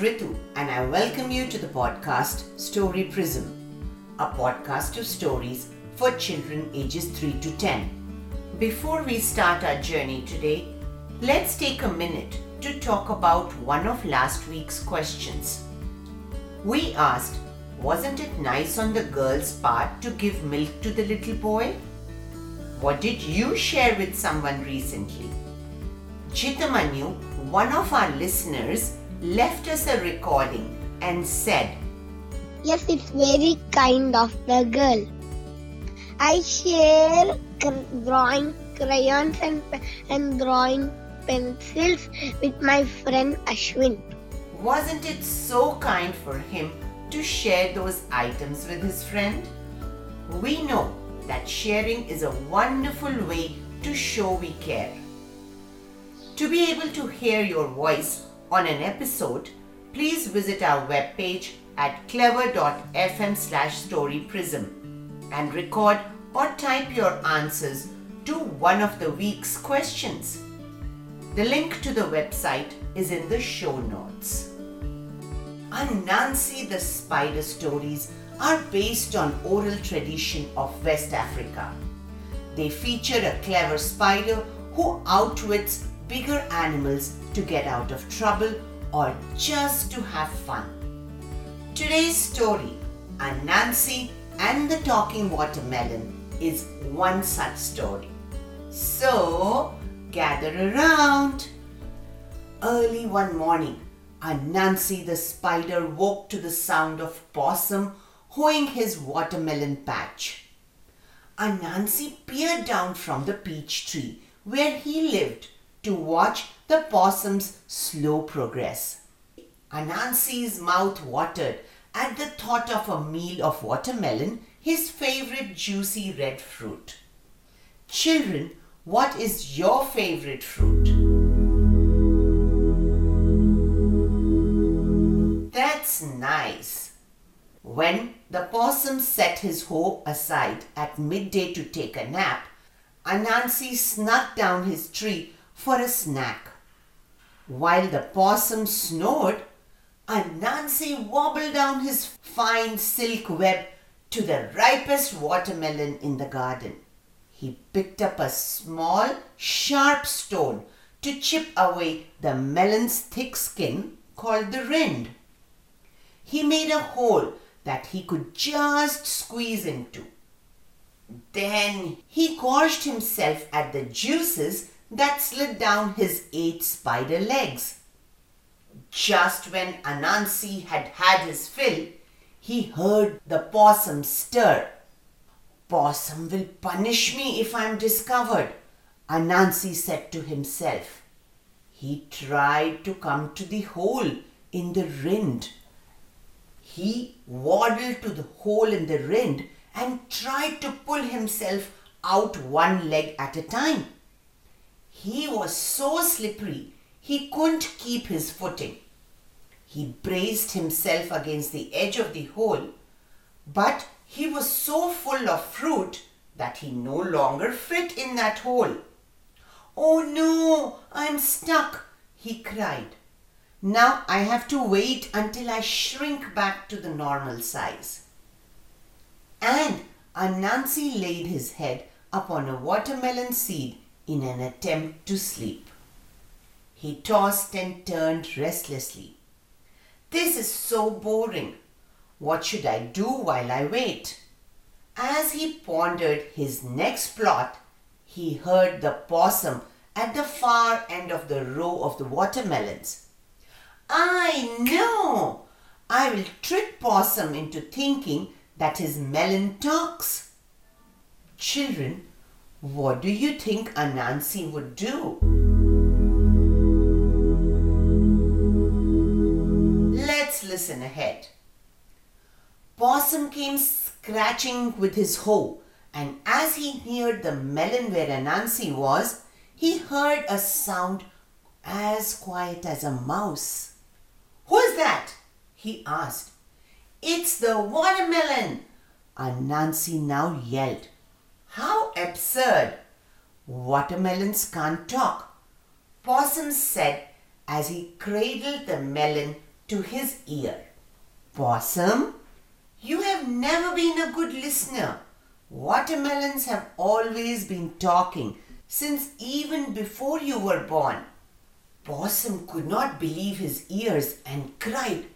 Ritu, and I welcome you to the podcast Story Prism, a podcast of stories for children ages 3 to 10. Before we start our journey today, let's take a minute to talk about one of last week's questions. We asked, wasn't it nice on the girl's part to give milk to the little boy? What did you share with someone recently? Chitamanyu, one of our listeners, left us a recording and said, Yes, it's very kind of the girl. I share drawing crayons and, and drawing pencils with my friend Ashwin. Wasn't it so kind for him to share those items with his friend? We know that sharing is a wonderful way to show we care. To be able to hear your voice on an episode, please visit our webpage at clever.fm slash storyprism and record or type your answers to one of the week's questions. The link to the website is in the show notes. Anansi the spider stories are based on oral tradition of West Africa. They feature a clever spider who outwits bigger animals to get out of trouble or just to have fun. Today's story, Anansi and the Talking Watermelon, is one such story. So, gather around. Early one morning, Anansi the spider woke to the sound of Possum hoeing his watermelon patch. Anansi peered down from the peach tree where he lived to watch the possum's slow progress. Anansi's mouth watered at the thought of a meal of watermelon, his favorite juicy red fruit. Children, what is your favorite fruit? That's nice. When the possum set his hoe aside at midday to take a nap, Anansi snuck down his tree for a snack. While the possum snored, Anansi wobbled down his fine silk web to the ripest watermelon in the garden. He picked up a small, sharp stone to chip away the melon's thick skin called the rind. He made a hole that he could just squeeze into. Then he gorged himself at the juices that slid down his eight spider legs. Just when Anansi had had his fill, he heard the possum stir. Possum will punish me if I am discovered, Anansi said to himself. He tried to come to the hole in the rind. He waddled to the hole in the rind and tried to pull himself out one leg at a time. He was so slippery he couldn't keep his footing. He braced himself against the edge of the hole, but he was so full of fruit that he no longer fit in that hole. Oh no, I'm stuck, he cried. Now I have to wait until I shrink back to the normal size. And Anansi laid his head upon a watermelon seed in an attempt to sleep. He tossed and turned restlessly. This is so boring. What should I do while I wait? As he pondered his next plot, he heard the possum at the far end of the row of the watermelons. I know! I will trick Possum into thinking that his melon talks. Children, what do you think Anansi would do? Let's listen ahead. Possum came scratching with his hoe, and as he neared the melon where Anansi was, he heard a sound as quiet as a mouse. Who's that? he asked. It's the watermelon, Anansi now yelled. How absurd! Watermelons can't talk, Possum said as he cradled the melon to his ear. Possum, you have never been a good listener. Watermelons have always been talking since even before you were born. Possum could not believe his ears and cried,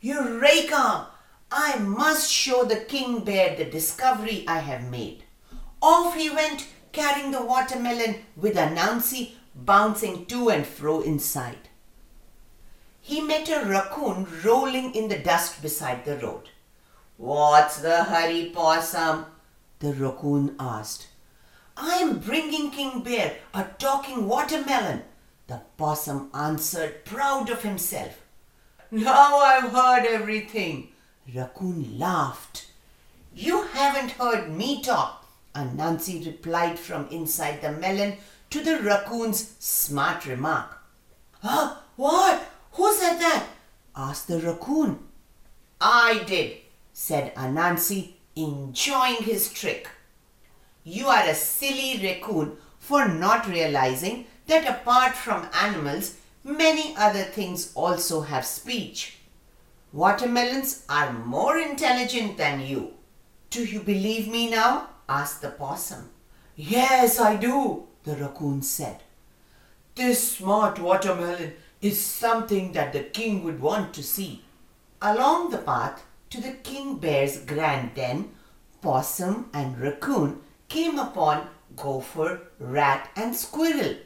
Eureka! I must show the king bear the discovery I have made. Off he went, carrying the watermelon with Anansi bouncing to and fro inside. He met a raccoon rolling in the dust beside the road. What's the hurry, Possum? The raccoon asked. I'm bringing King Bear a talking watermelon, the possum answered, proud of himself. Now I've heard everything. Raccoon laughed. You haven't heard me talk, Anansi replied from inside the melon to the raccoon's smart remark. Huh? What? Who said that? asked the raccoon. I did, said Anansi, enjoying his trick. You are a silly raccoon for not realizing that apart from animals, many other things also have speech. Watermelons are more intelligent than you. Do you believe me now? Asked the possum. Yes, I do, the raccoon said. This smart watermelon is something that the king would want to see. Along the path to the king bear's grand den, possum and raccoon came upon gopher, rat, and squirrel.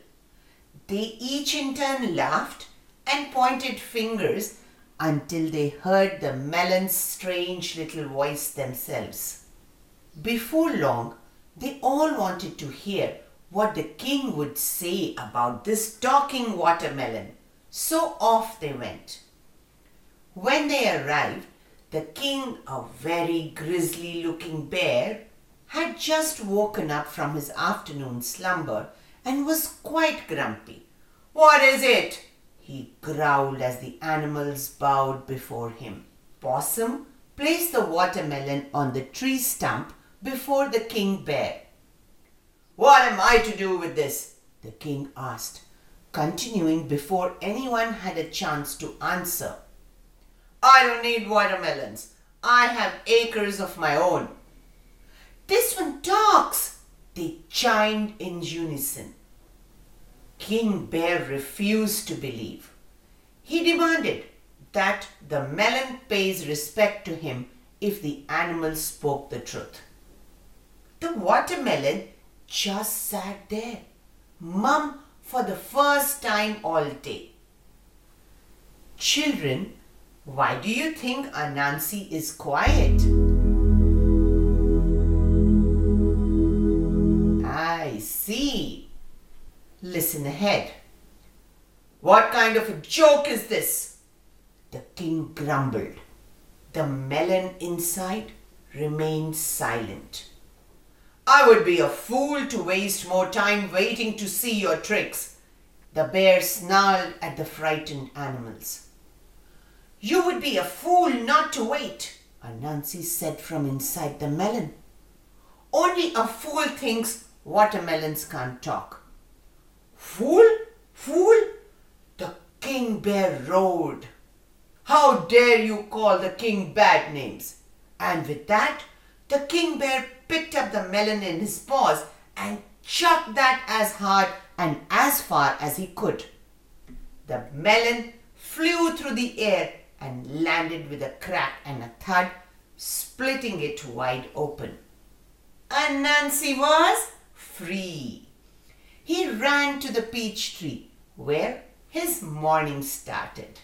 They each in turn laughed and pointed fingers until they heard the melon's strange little voice themselves. Before long, they all wanted to hear what the king would say about this talking watermelon, so off they went. When they arrived, the king, a very grisly looking bear, had just woken up from his afternoon slumber and was quite grumpy. What is it? he growled as the animals bowed before him. Possum placed the watermelon on the tree stump before the king bear. What am I to do with this? the king asked, continuing before anyone had a chance to answer. I don't need watermelons. I have acres of my own. This one talks, they chimed in unison. King Bear refused to believe. He demanded that the melon pays respect to him if the animal spoke the truth. The watermelon just sat there, mum for the first time all day. Children, why do you think Anansi is quiet? I see. Listen ahead. What kind of a joke is this? The king grumbled. The melon inside remained silent. I would be a fool to waste more time waiting to see your tricks. The bear snarled at the frightened animals. You would be a fool not to wait, Anansi said from inside the melon. Only a fool thinks watermelons can't talk. Fool? Fool? The king bear roared. How dare you call the king bad names? And with that, the king bear picked up the melon in his paws and chucked that as hard and as far as he could. The melon flew through the air and landed with a crack and a thud, splitting it wide open. And was free. He ran to the peach tree where his morning started.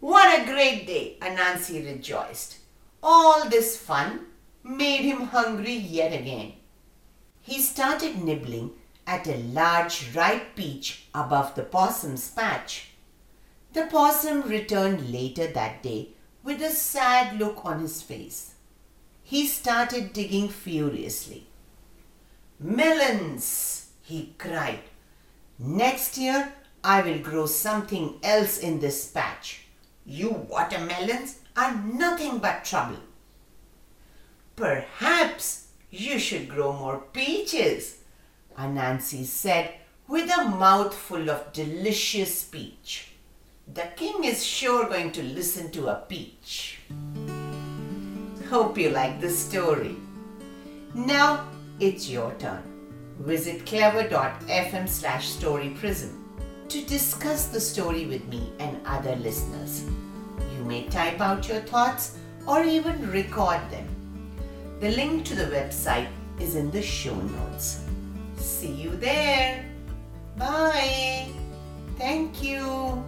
What a great day, Anansi rejoiced. All this fun made him hungry yet again. He started nibbling at a large ripe peach above the possum's patch. The possum returned later that day with a sad look on his face. He started digging furiously. Melons, he cried. Next year I will grow something else in this patch. You watermelons are nothing but trouble. Perhaps you should grow more peaches, Anansi said with a mouthful of delicious peach. the king is sure going to listen to a peach. Hope you like this story. Now it's your turn. Visit clever.fm slash storyprism to discuss the story with me and other listeners. You may type out your thoughts or even record them. The link to the website is in the show notes. See you there. Bye. Thank you.